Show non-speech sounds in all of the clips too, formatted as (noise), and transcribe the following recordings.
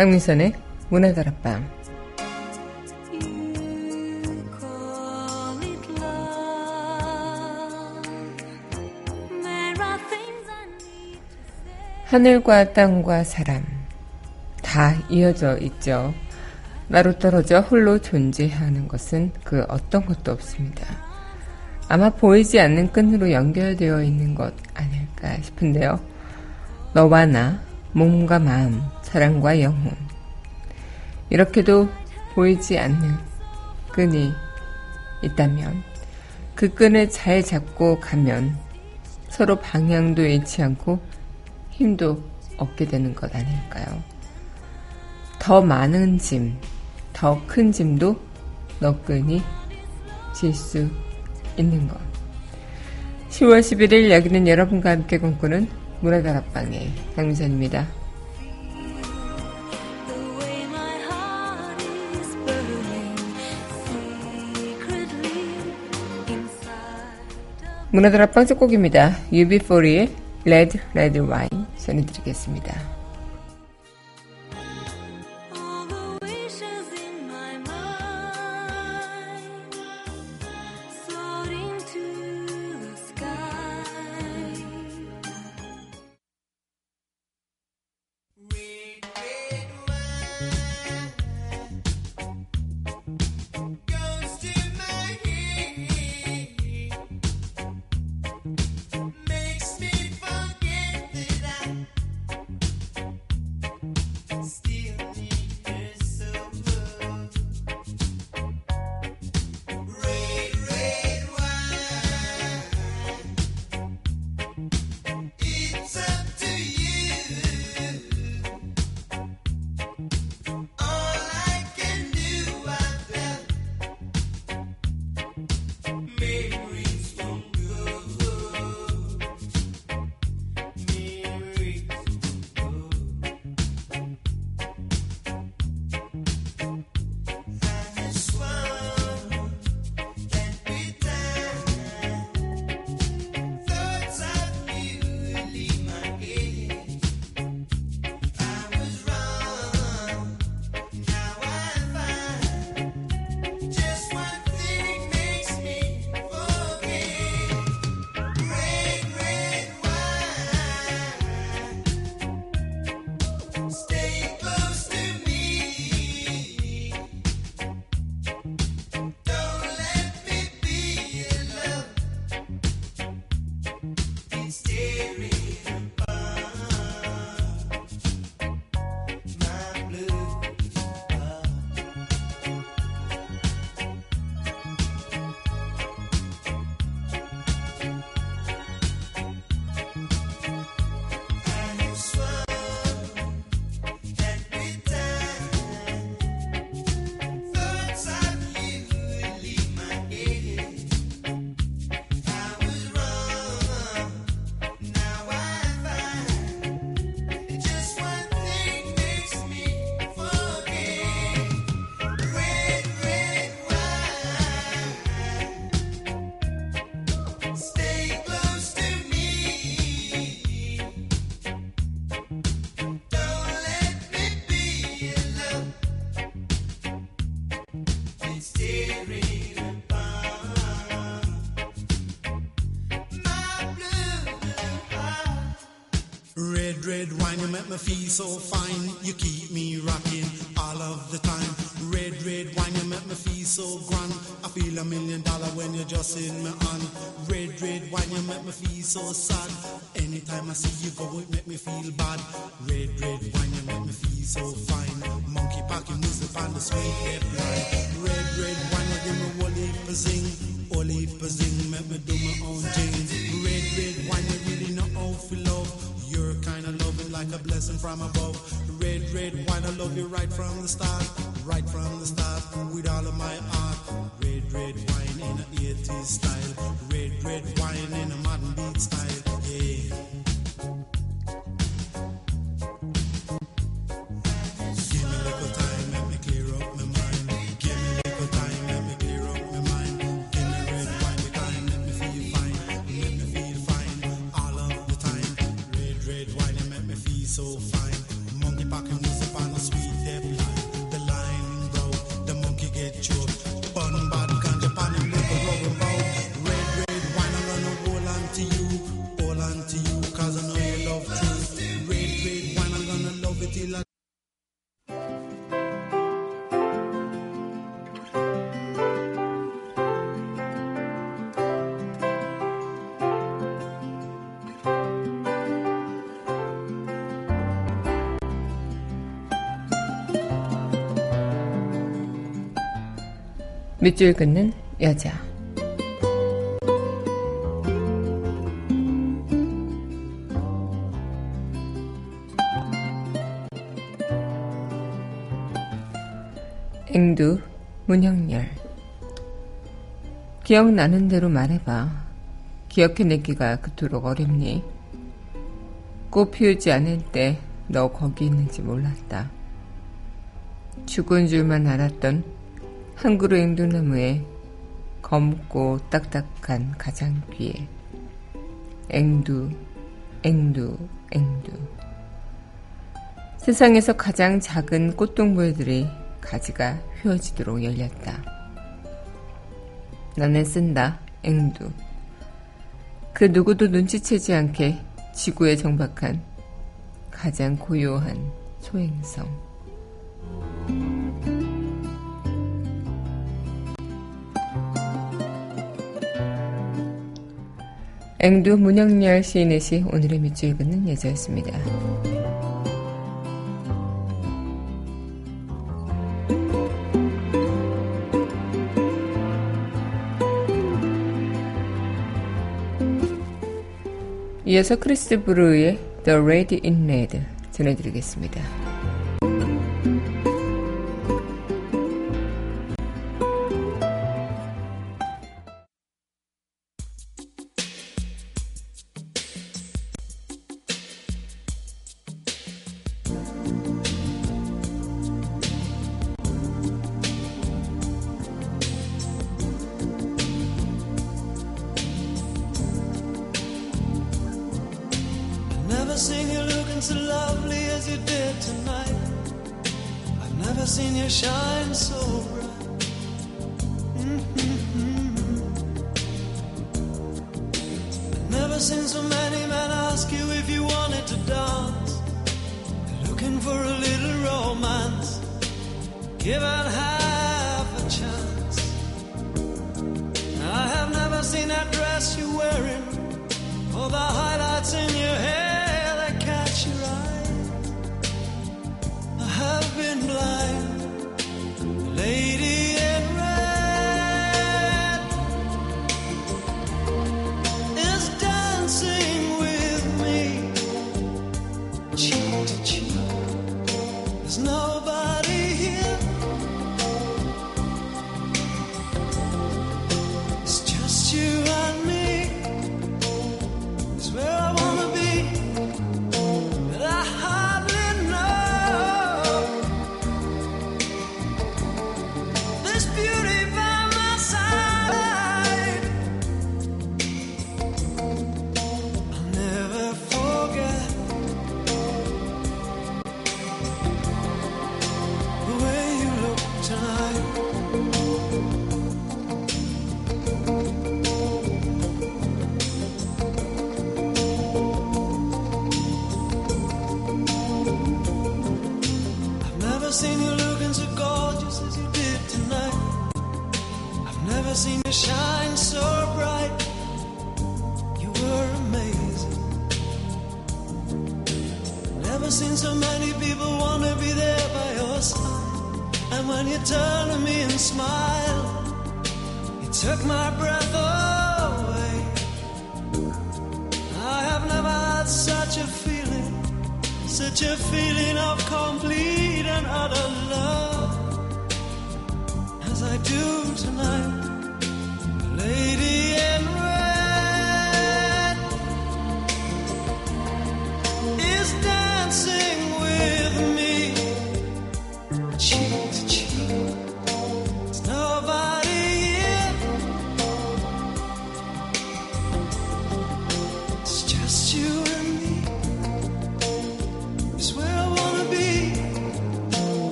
강민선의 문화다락방 하늘과 땅과 사람 다 이어져 있죠. 나로 떨어져 홀로 존재하는 것은 그 어떤 것도 없습니다. 아마 보이지 않는 끈으로 연결되어 있는 것 아닐까 싶은데요. 너와 나, 몸과 마음, 사랑과 영혼. 이렇게도 보이지 않는 끈이 있다면 그 끈을 잘 잡고 가면 서로 방향도 잃지 않고 힘도 얻게 되는 것 아닐까요? 더 많은 짐, 더 큰 짐도 너끈히 질 수 있는 것. 10월 11일 여기는 여러분과 함께 꿈꾸는 문화다락방의 강미선입니다. 문화다락방 첫 곡입니다. UB40의 Red Red Wine 전해드리겠습니다. Feel so fine. You keep me rocking all of the time. Red, red wine, you make me feel so grand. I feel a million dollar when you're just in my hand. Red, red wine, you make me feel so sad. Anytime I see you go, it make me feel bad. Red, red wine, you make me feel so fine. Monkey packing music on the sweet hip line. Red, red wine, you give me heap of zing. Right from the start. Right from the start, with all of my 밑줄 긋는 여자. 앵두, 문형열. 기억나는 대로 말해봐. 기억해내기가 그토록 어렵니? 꽃 피우지 않을 때 너 거기 있는지 몰랐다. 죽은 줄만 알았던 한 그루 앵두나무에 검고 딱딱한 가장귀에 앵두, 앵두, 앵두. 세상에서 가장 작은 꽃동물들이 가지가 휘어지도록 열렸다. 나는 쓴다, 앵두. 그 누구도 눈치채지 않게 지구에 정박한 가장 고요한 소행성. 앵두 문영열 시인의 시 오늘의 밑줄 긋는 예저였습니다. 이어서 크리스 브루의 The Red in Red 전해드리겠습니다. Seen so many men ask you if you wanted to dance. Looking for a little romance. Give it half a chance. I have never seen that dress you're wearing. All the highlights in your hair that catch your eye. I have been blind,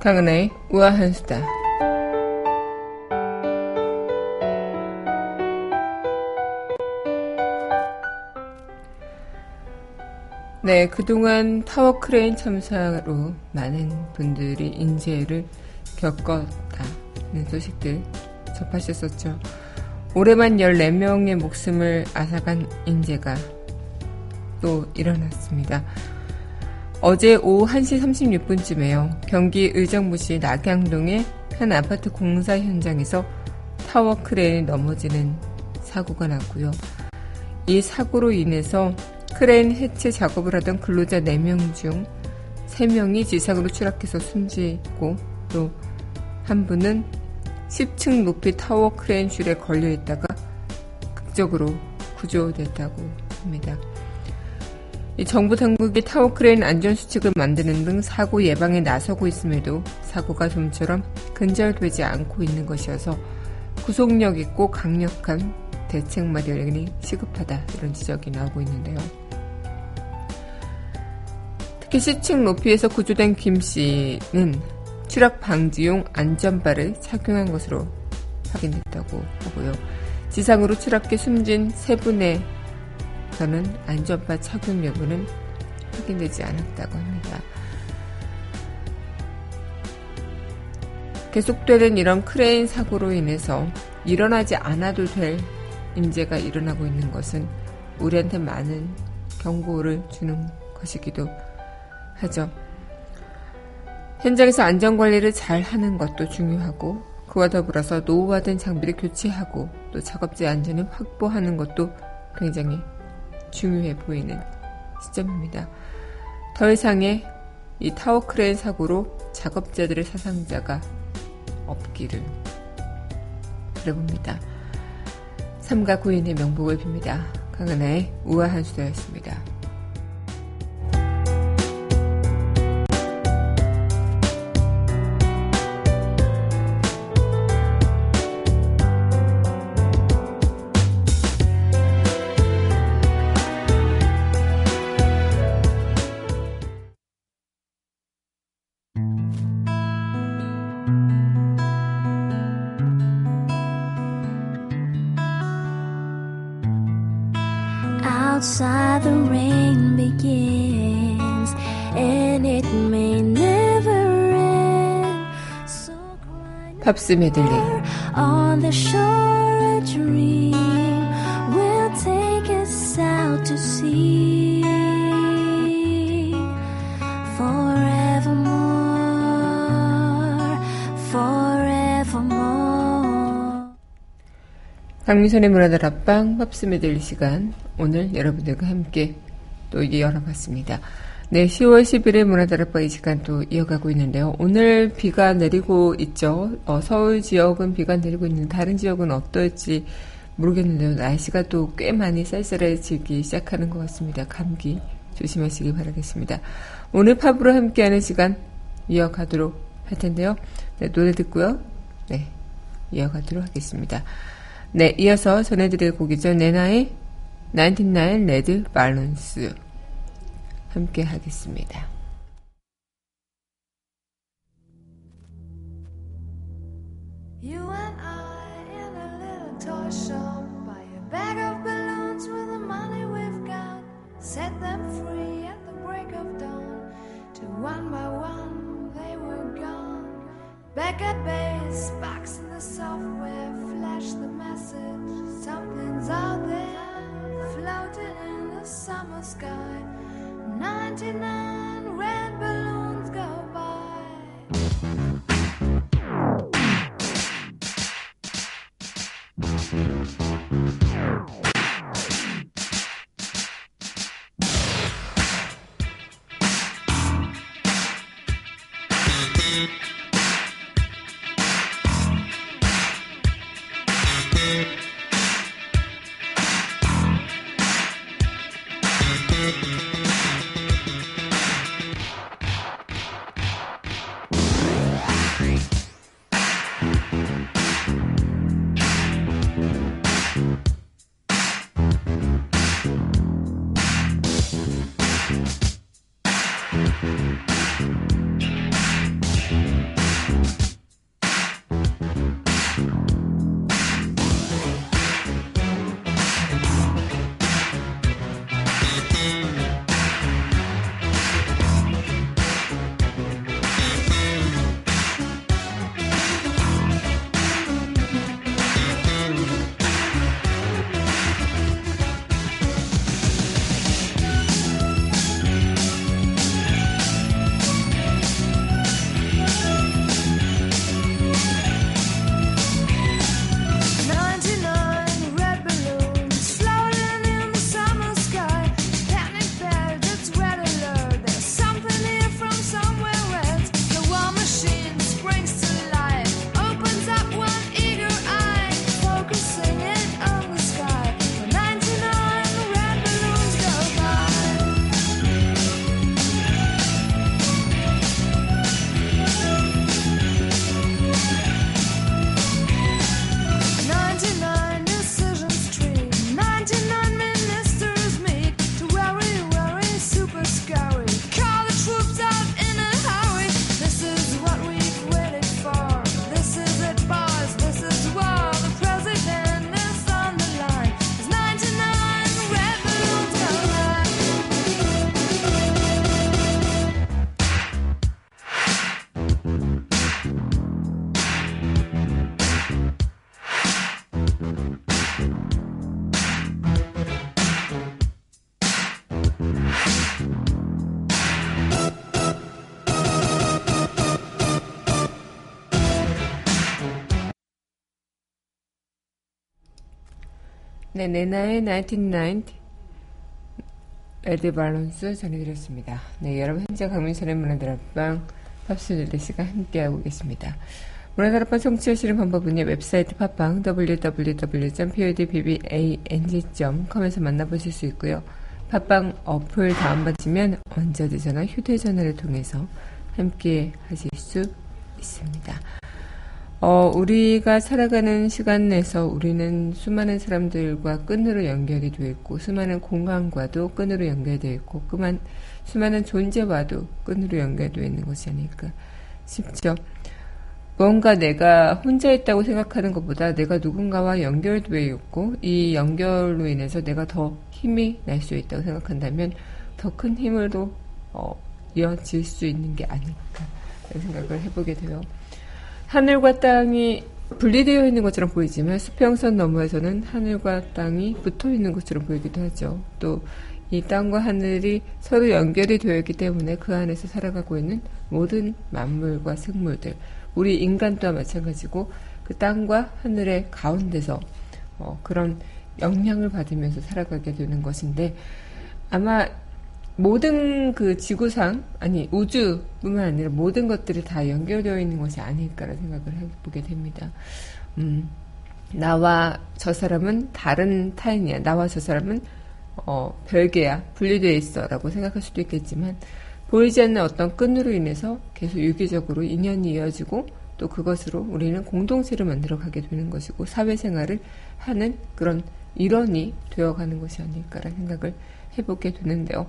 강은의 우아한 수다. 네, 그동안 타워크레인 참사로 많은 분들이 인재를 겪었다는 소식들 접하셨었죠. 올해만 14명의 목숨을 앗아간 인재가 또 일어났습니다. 어제 오후 1시 36분쯤에요. 경기 의정부시 낙양동의 한 아파트 공사 현장에서 타워 크레인이 넘어지는 사고가 났고요. 이 사고로 인해서 크레인 해체 작업을 하던 근로자 4명 중 3명이 지상으로 추락해서 숨지고 또 한 분은 10층 높이 타워 크레인 줄에 걸려 있다가 극적으로 구조됐다고 합니다. 정부 당국이 타워 크레인 안전 수칙을 만드는 등 사고 예방에 나서고 있음에도 사고가 좀처럼 근절되지 않고 있는 것이어서 구속력 있고 강력한 대책 마련이 시급하다 이런 지적이 나오고 있는데요. 특히 10층 높이에서 구조된 김 씨는 추락 방지용 안전바를 착용한 것으로 확인됐다고 하고요. 지상으로 추락해 숨진 세 분의 저는 안전바 착용 여부는 확인되지 않았다고 합니다. 계속되는 이런 크레인 사고로 인해서 일어나지 않아도 될 인재가 일어나고 있는 것은 우리한테 많은 경고를 주는 것이기도 하죠. 현장에서 안전관리를 잘 하는 것도 중요하고 그와 더불어서 노후화된 장비를 교체하고 또 작업자 안전을 확보하는 것도 굉장히 중요해 보이는 시점입니다. 더 이상의 이 타워 크레인 사고로 작업자들의 사상자가 없기를 바라봅니다. 삼가 고인의 명복을 빕니다. 강은하의 우아한 수다였습니다. 팝스 메들리 on the shore a dream will take us out to sea forevermore forevermore 강민선의 문화다락방 팝스 메들리 시간 오늘 여러분들과 함께 또 열어봤습니다. 네, 10월 11일 문화다락방 이 시간 또 이어가고 있는데요. 오늘 비가 내리고 있죠. 어, 서울 지역은 비가 내리고 있는데 다른 지역은 어떨지 모르겠는데요. 날씨가 또 꽤 많이 쌀쌀해지기 시작하는 것 같습니다. 감기 조심하시기 바라겠습니다. 오늘 팝으로 함께하는 시간 이어가도록 할 텐데요. 네, 노래 듣고요. 네, 이어가도록 하겠습니다. 네, 이어서 전해드릴 곡이죠. 내나의 99 레드 발런스 함께 하겠습니다. You and I in a little toy shop buy a bag of balloons with the money we've got. Set them free at the break of dawn. To one by one they were gone. Back at base, box in the software, flash the message. Something's out there, floating in the summer sky. 99 red balloons 네, 네나의 99 Red Balloons 전해드렸습니다. 네, 여러분 현재 강민선의 문화다락방 팝스 메들리 시간 함께하고 계십니다. 문화다락방 청취하시는 방법은요. 웹사이트 팟빵 www.podbbang.com에서 만나보실 수 있고요. 팟빵 어플 다운받으면 언제든지나 휴대전화를 통해서 함께 하실 수 있습니다. 어, 우리가 살아가는 시간 내에서 우리는 수많은 사람들과 끈으로 연결이 되어 있고, 수많은 공간과도 끈으로 연결되어 있고, 그만, 수많은 존재와도 끈으로 연결되어 있는 것이 아닐까 싶죠. 뭔가 내가 혼자 있다고 생각하는 것보다 내가 누군가와 연결되어 있고, 이 연결로 인해서 내가 더 힘이 날 수 있다고 생각한다면, 더 큰 힘으로, 어, 이어질 수 있는 게 아닐까, 생각을 해보게 돼요. 하늘과 땅이 분리되어 있는 것처럼 보이지만 수평선 너머에서는 하늘과 땅이 붙어 있는 것처럼 보이기도 하죠. 또 이 땅과 하늘이 서로 연결이 되어 있기 때문에 그 안에서 살아가고 있는 모든 만물과 생물들, 우리 인간 또한 마찬가지고 그 땅과 하늘의 가운데서 어, 그런 영향을 받으면서 살아가게 되는 것인데 아마 모든 그 지구상, 아니, 우주뿐만 아니라 모든 것들이 다 연결되어 있는 것이 아닐까라는 생각을 해보게 됩니다. 음, 나와 저 사람은 다른 타인이야. 나와 저 사람은, 어, 별개야. 분리되어 있어. 라고 생각할 수도 있겠지만, 보이지 않는 어떤 끈으로 인해서 계속 유기적으로 인연이 이어지고, 또 그것으로 우리는 공동체를 만들어 가게 되는 것이고, 사회생활을 하는 그런 일원이 되어가는 것이 아닐까라는 생각을 해보게 되는데요.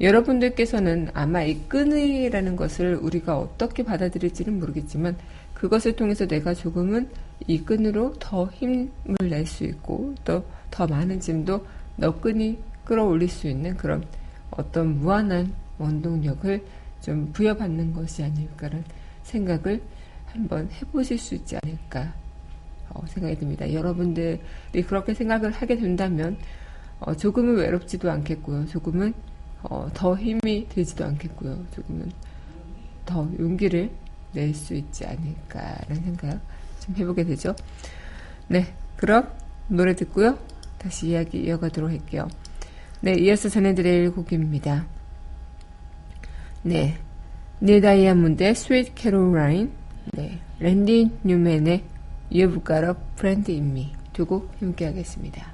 여러분들께서는 아마 이 끈이라는 것을 우리가 어떻게 받아들일지는 모르겠지만 그것을 통해서 내가 조금은 이 끈으로 더 힘을 낼 수 있고 또 더 많은 짐도 너끈이 끌어올릴 수 있는 그런 어떤 무한한 원동력을 좀 부여받는 것이 아닐까라는 생각을 한번 해보실 수 있지 않을까 어, 생각이 듭니다. 여러분들이 그렇게 생각을 하게 된다면 어, 조금은 외롭지도 않겠고요. 조금은 어, 더 힘이 되지도 않겠고요. 조금은 더 용기를 낼 수 있지 않을까라는 생각 좀 해보게 되죠. 네, 그럼 노래 듣고요. 다시 이야기 이어가도록 할게요. 네, 이어서 전해드릴 곡입니다. 네, 닐 다이아몬드의 스윗 캐롤라인, 네, 랜디 뉴맨의 You've Got a Friend in Me 두곡 함께 하겠습니다.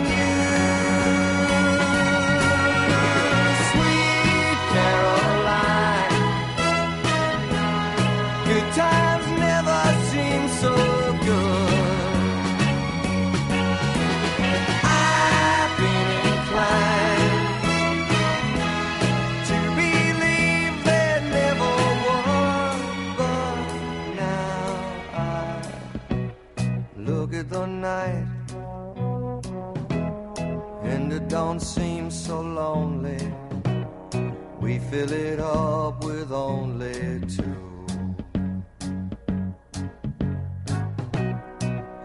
fill it up with only two.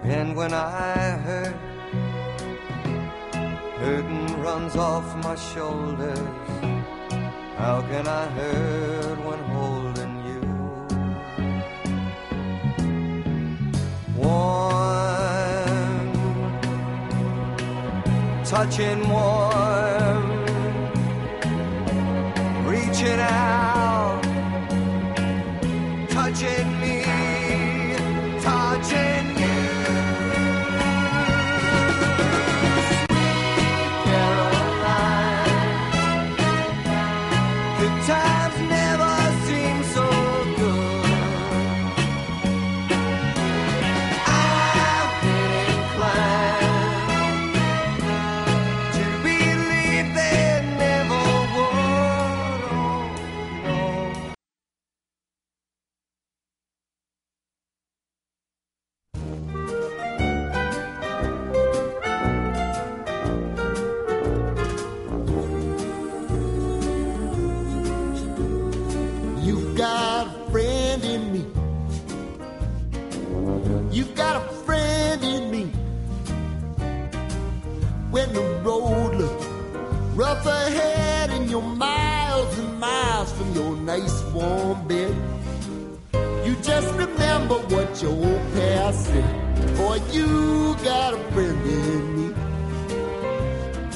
And when I hurt, Hurting runs off my shoulders. How can I hurt when holding you? Warm, touching warm, And I? Warm bed. You just remember what your old past said. Boy, you got a friend in me.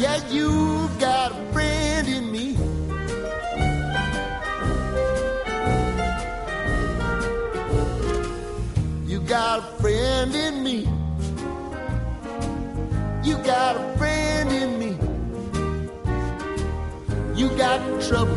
Yeah, you got a friend in me. You got a friend in me. You got a friend in me. You got trouble,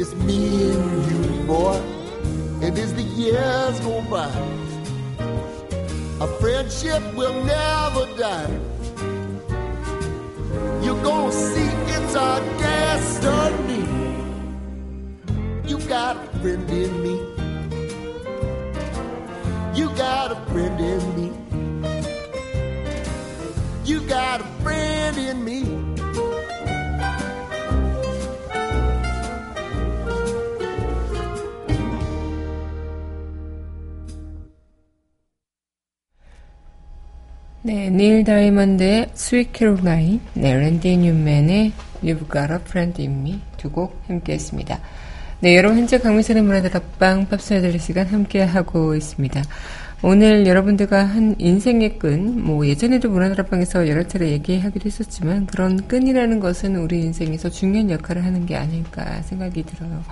It's me and you, boy. And as the years go by, our friendship will never die. You're gonna see it's our destiny. You got a friend in me. 네, 닐 다이먼드의 Sweet Caroline, 네, 랜디 뉴맨의 You've Got a Friend in Me 두 곡 함께 했습니다. 네, 여러분 현재 강민선의 문화다락방 팝스 메들리 시간 함께 하고 있습니다. 오늘 여러분들과 한 인생의 끈, 뭐 예전에도 문화다락방에서 여러 차례 얘기하기도 했었지만 그런 끈이라는 것은 우리 인생에서 중요한 역할을 하는 게 아닐까 생각이 들어요.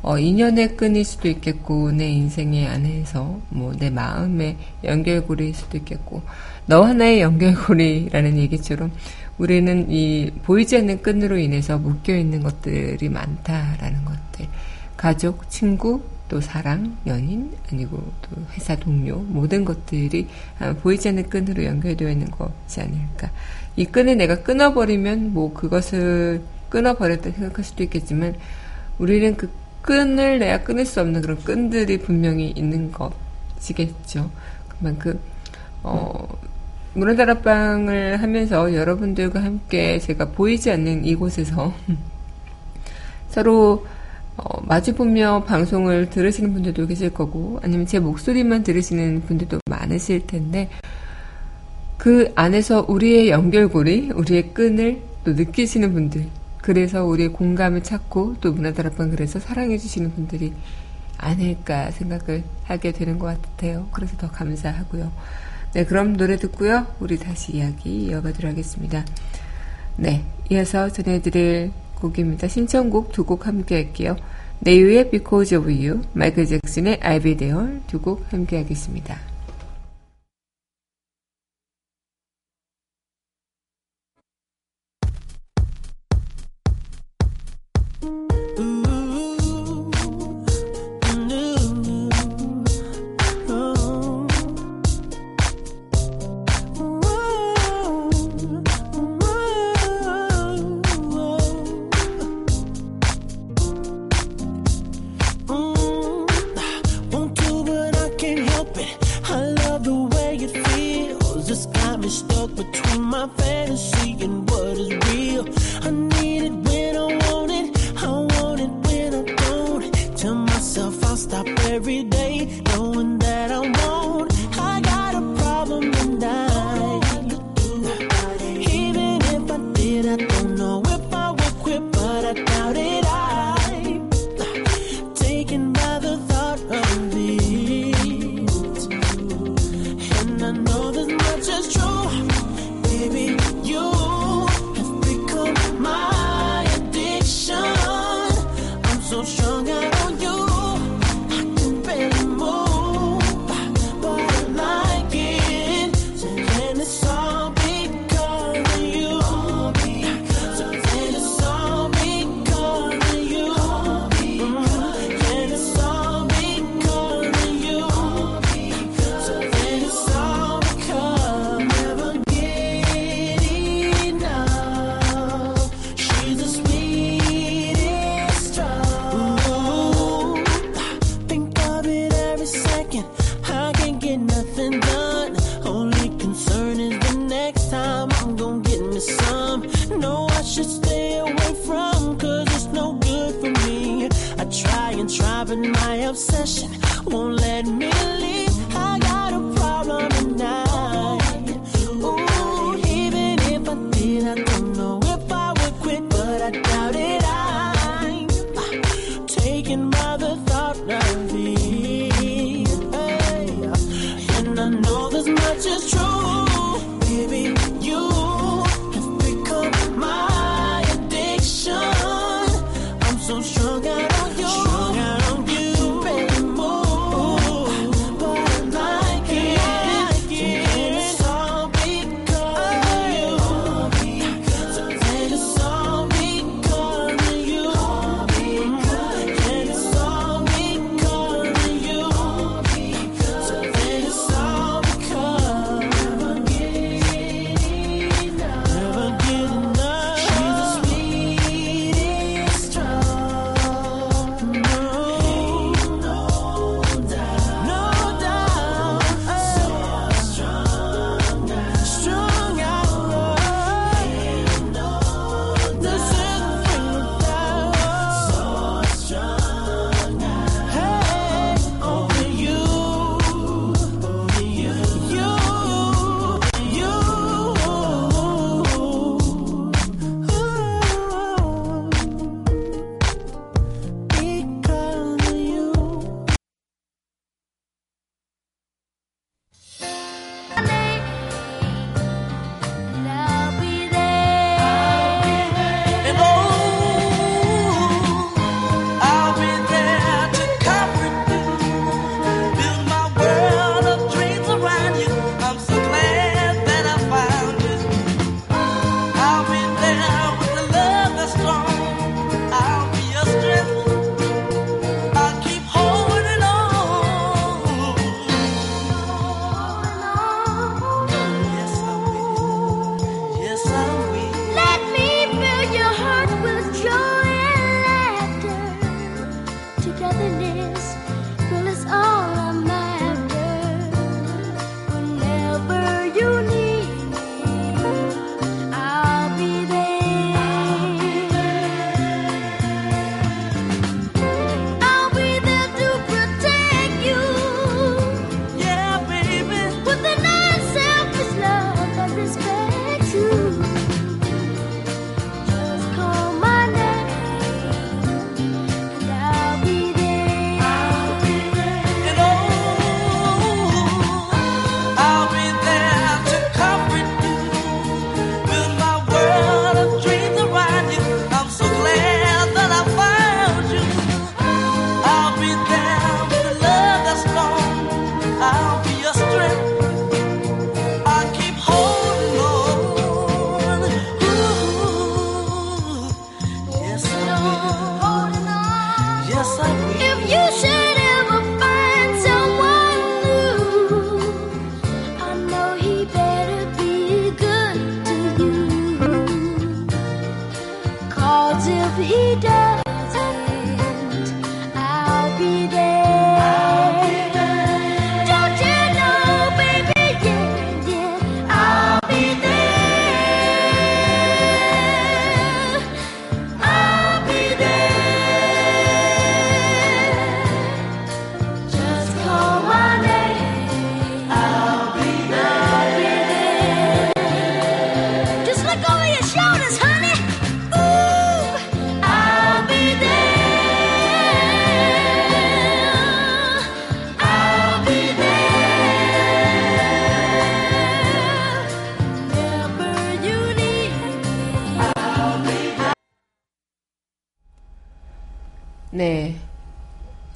어, 인연의 끈일 수도 있겠고, 내 인생의 안에서, 뭐, 내 마음의 연결고리일 수도 있겠고, 너 하나의 연결고리라는 얘기처럼, 우리는 이 보이지 않는 끈으로 인해서 묶여 있는 것들이 많다라는 것들. 가족, 친구, 또 사랑, 연인, 아니고 또 회사 동료, 모든 것들이 아마 보이지 않는 끈으로 연결되어 있는 것이 아닐까. 이 끈을 내가 끊어버리면 뭐 그것을 끊어버렸다 생각할 수도 있겠지만, 우리는 그 끈을 내가 끊을 수 없는 그런 끈들이 분명히 있는 것이겠죠. 그만큼 어, 문화다락방을 하면서 여러분들과 함께 제가 보이지 않는 이곳에서 (laughs) 서로 어, 마주보며 방송을 들으시는 분들도 계실 거고 아니면 제 목소리만 들으시는 분들도 많으실 텐데 그 안에서 우리의 연결고리, 우리의 끈을 또 느끼시는 분들 그래서 우리의 공감을 찾고 또 문화다락방 그래서 사랑해주시는 분들이 아닐까 생각을 하게 되는 것 같아요. 그래서 더 감사하고요. 네, 그럼 노래 듣고요. 우리 다시 이야기 이어가도록 하겠습니다. 네, 이어서 전해드릴 곡입니다. 신청곡 두 곡 함께 할게요. 네이의 Because of You, 마이클 잭슨의 I'll Be There 두 곡 함께 하겠습니다. My fantasy and what is real. I need it when I want it. I want it when I don't. Tell myself I'll stop every day, knowing that I loving my obsession. Won't let me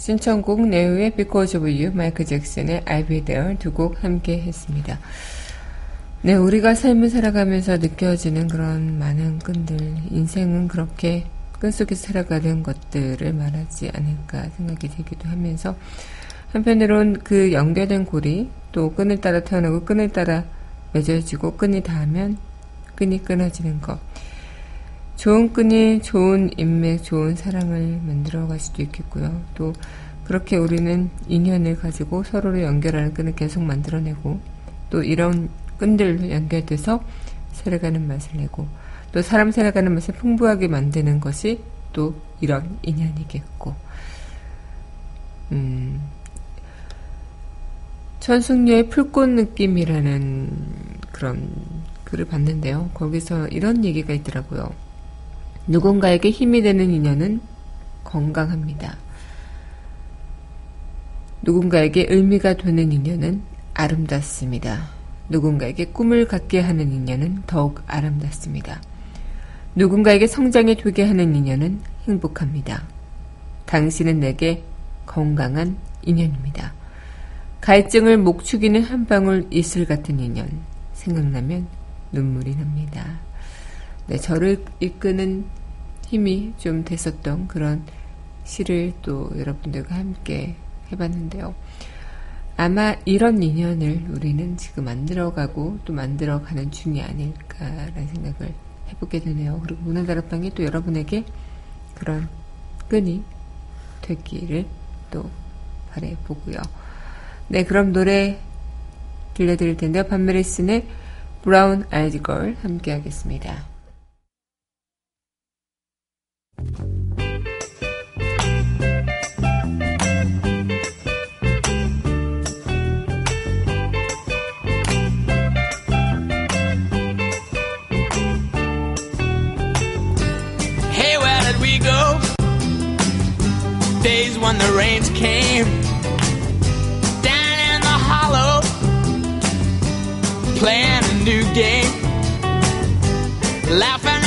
신청곡 네우의 Because of You, 마이크 잭슨의 I'll Be There 두 곡 함께 했습니다. 네, 우리가 삶을 살아가면서 느껴지는 그런 많은 끈들, 인생은 그렇게 끈 속에 살아가는 것들을 말하지 않을까 생각이 되기도 하면서 한편으론 그 연결된 고리, 또 끈을 따라 태어나고 끈을 따라 맺어지고 끈이 닿으면 끈이 끊어지는 것. 좋은 끈이 좋은 인맥, 좋은 사람을 만들어 갈 수도 있겠고요. 또 그렇게 우리는 인연을 가지고 서로를 연결하는 끈을 계속 만들어내고 또 이런 끈들로 연결돼서 살아가는 맛을 내고 또 사람 살아가는 맛을 풍부하게 만드는 것이 또 이런 인연이겠고 음, 천숙녀의 풀꽃 느낌이라는 그런 글을 봤는데요. 거기서 이런 얘기가 있더라고요. 누군가에게 힘이 되는 인연은 건강합니다. 누군가에게 의미가 되는 인연은 아름답습니다. 누군가에게 꿈을 갖게 하는 인연은 더욱 아름답습니다. 누군가에게 성장이 되게 하는 인연은 행복합니다. 당신은 내게 건강한 인연입니다. 갈증을 목 축이는 한 방울 이슬 같은 인연. 생각나면 눈물이 납니다. 네, 저를 이끄는 힘이 좀 됐었던 그런 시를 또 여러분들과 함께 해봤는데요. 아마 이런 인연을 우리는 지금 만들어가고 또 만들어가는 중이 아닐까라는 생각을 해보게 되네요. 그리고 문화다락방이 또 여러분에게 그런 끈이 되기를 또 바래보고요. 네, 그럼 노래 들려드릴 텐데요. 판메리슨의 브라운 아이드 걸 함께 하겠습니다. When the rains came. Down in the hollow, playing a new game, laughing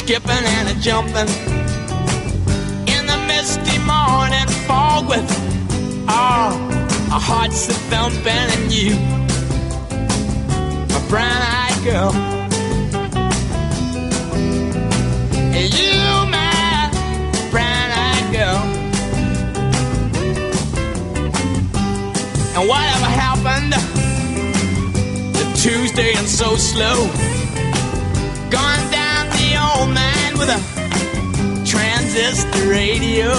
skipping and a jumping in the misty morning fog with ah, all our hearts a thumping and you, my brown-eyed girl. You, my brown-eyed girl. And whatever happened to Tuesday and so slow? With a transistor radio.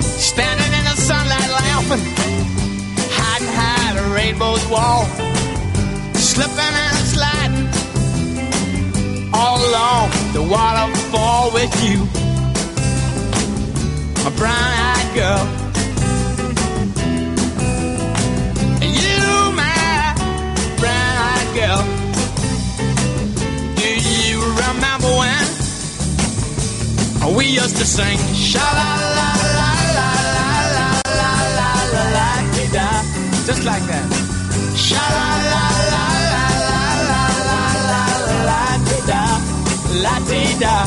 Standing in the sunlight laughing, hiding behind a rainbow's wall. Slipping and sliding all along the waterfall with you, my brown-eyed girl. remember when we used to sing sha la la la la la la la la la la da just like that. Sha la la la la la la la la la da la di da.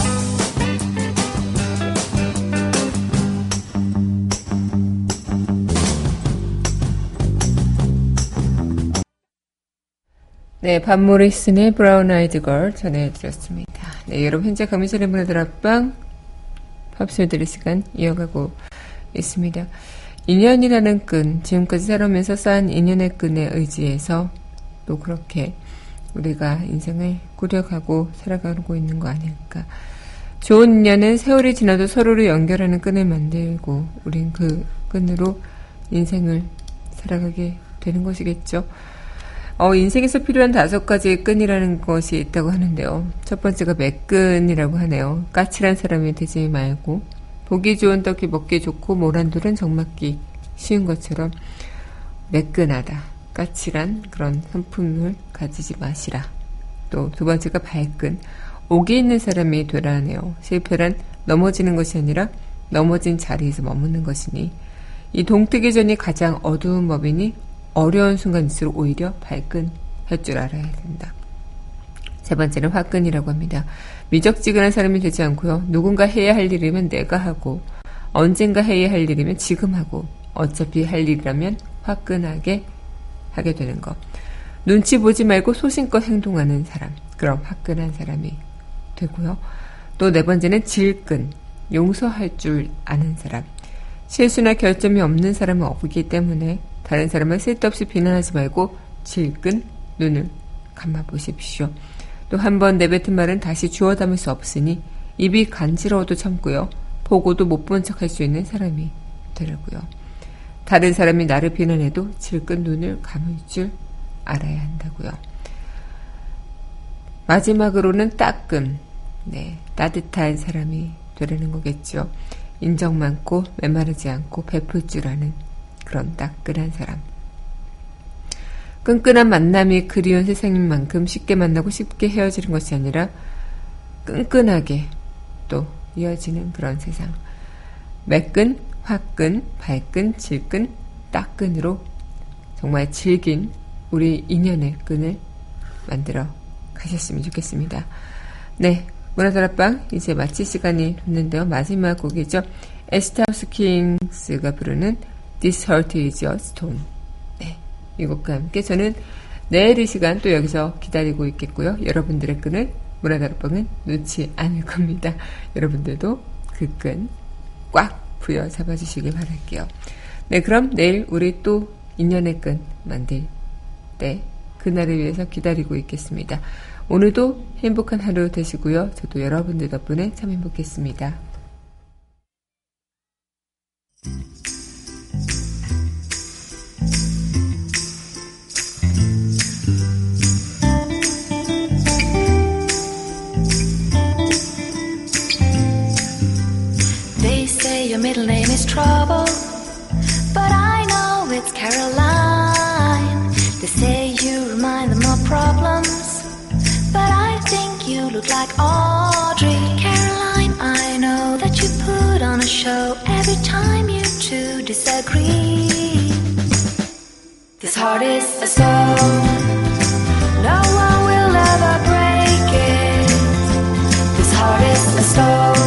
네, 반모리슨의 브라운 아이드 걸 전해드렸습니다. 네, 여러분 현재 감미선의 문화들 앞방 팝솔 들을 시간 이어가고 있습니다. 인연이라는 끈, 지금까지 살아오면서 쌓은 인연의 끈에 의지해서 또 그렇게 우리가 인생을 꾸려가고 살아가고 있는 거 아닐까. 좋은 인연은 세월이 지나도 서로를 연결하는 끈을 만들고 우린 그 끈으로 인생을 살아가게 되는 것이겠죠. 어, 인생에서 필요한 다섯 가지의 끈이라는 것이 있다고 하는데요. 첫 번째가 매끈이라고 하네요. 까칠한 사람이 되지 말고 보기 좋은 떡이 먹기 좋고 모란돌은 정맞기 쉬운 것처럼 매끈하다. 까칠한 그런 성품을 가지지 마시라. 또 두 번째가 발끈. 옥이 있는 사람이 되라네요. 실패란 넘어지는 것이 아니라 넘어진 자리에서 머무는 것이니 이 동뜨기 전이 가장 어두운 법이니 어려운 순간일수록 오히려 발끈 할 줄 알아야 된다. 세 번째는 화끈이라고 합니다. 미적지근한 사람이 되지 않고요. 누군가 해야 할 일이면 내가 하고 언젠가 해야 할 일이면 지금 하고 어차피 할 일이라면 화끈하게 하게 되는 것. 눈치 보지 말고 소신껏 행동하는 사람. 그럼 화끈한 사람이 되고요. 또 네 번째는 질끈. 용서할 줄 아는 사람. 실수나 결점이 없는 사람은 없기 때문에 다른 사람을 쓸데없이 비난하지 말고 질끈 눈을 감아보십시오. 또 한 번 내뱉은 말은 다시 주워 담을 수 없으니 입이 간지러워도 참고요. 보고도 못 본 척할 수 있는 사람이 되려고요. 다른 사람이 나를 비난해도 질끈 눈을 감을 줄 알아야 한다고요. 마지막으로는 따끔, 네, 따뜻한 사람이 되려는 거겠죠. 인정 많고 메마르지 않고 베풀 줄 아는 그런 따끈한 사람. 끈끈한 만남이 그리운 세상인 만큼 쉽게 만나고 쉽게 헤어지는 것이 아니라 끈끈하게 또 이어지는 그런 세상. 매끈, 화끈, 발끈, 질끈, 따끈으로 정말 질긴 우리 인연의 끈을 만들어 가셨으면 좋겠습니다. 네. 문화다락방 이제 마칠 시간이 됐는데요. 마지막 곡이죠. 에스타우스 킹스가 부르는 This Heart is a Stone. 네. 이 곡과 함께 저는 내일 이 시간 또 여기서 기다리고 있겠고요. 여러분들의 끈을 문화다락방은 놓지 않을 겁니다. 여러분들도 그 끈 꽉 부여 잡아 주시길 바랄게요. 네, 그럼 내일 우리 또 인연의 끈 만들 때 그날을 위해서 기다리고 있겠습니다. 오늘도 행복한 하루 되시고요. 저도 여러분들 덕분에 참 행복했습니다. Like Audrey. Caroline, I know that you put on a show every time you two disagree. This heart is a stone, no one will ever break it. This heart is a stone.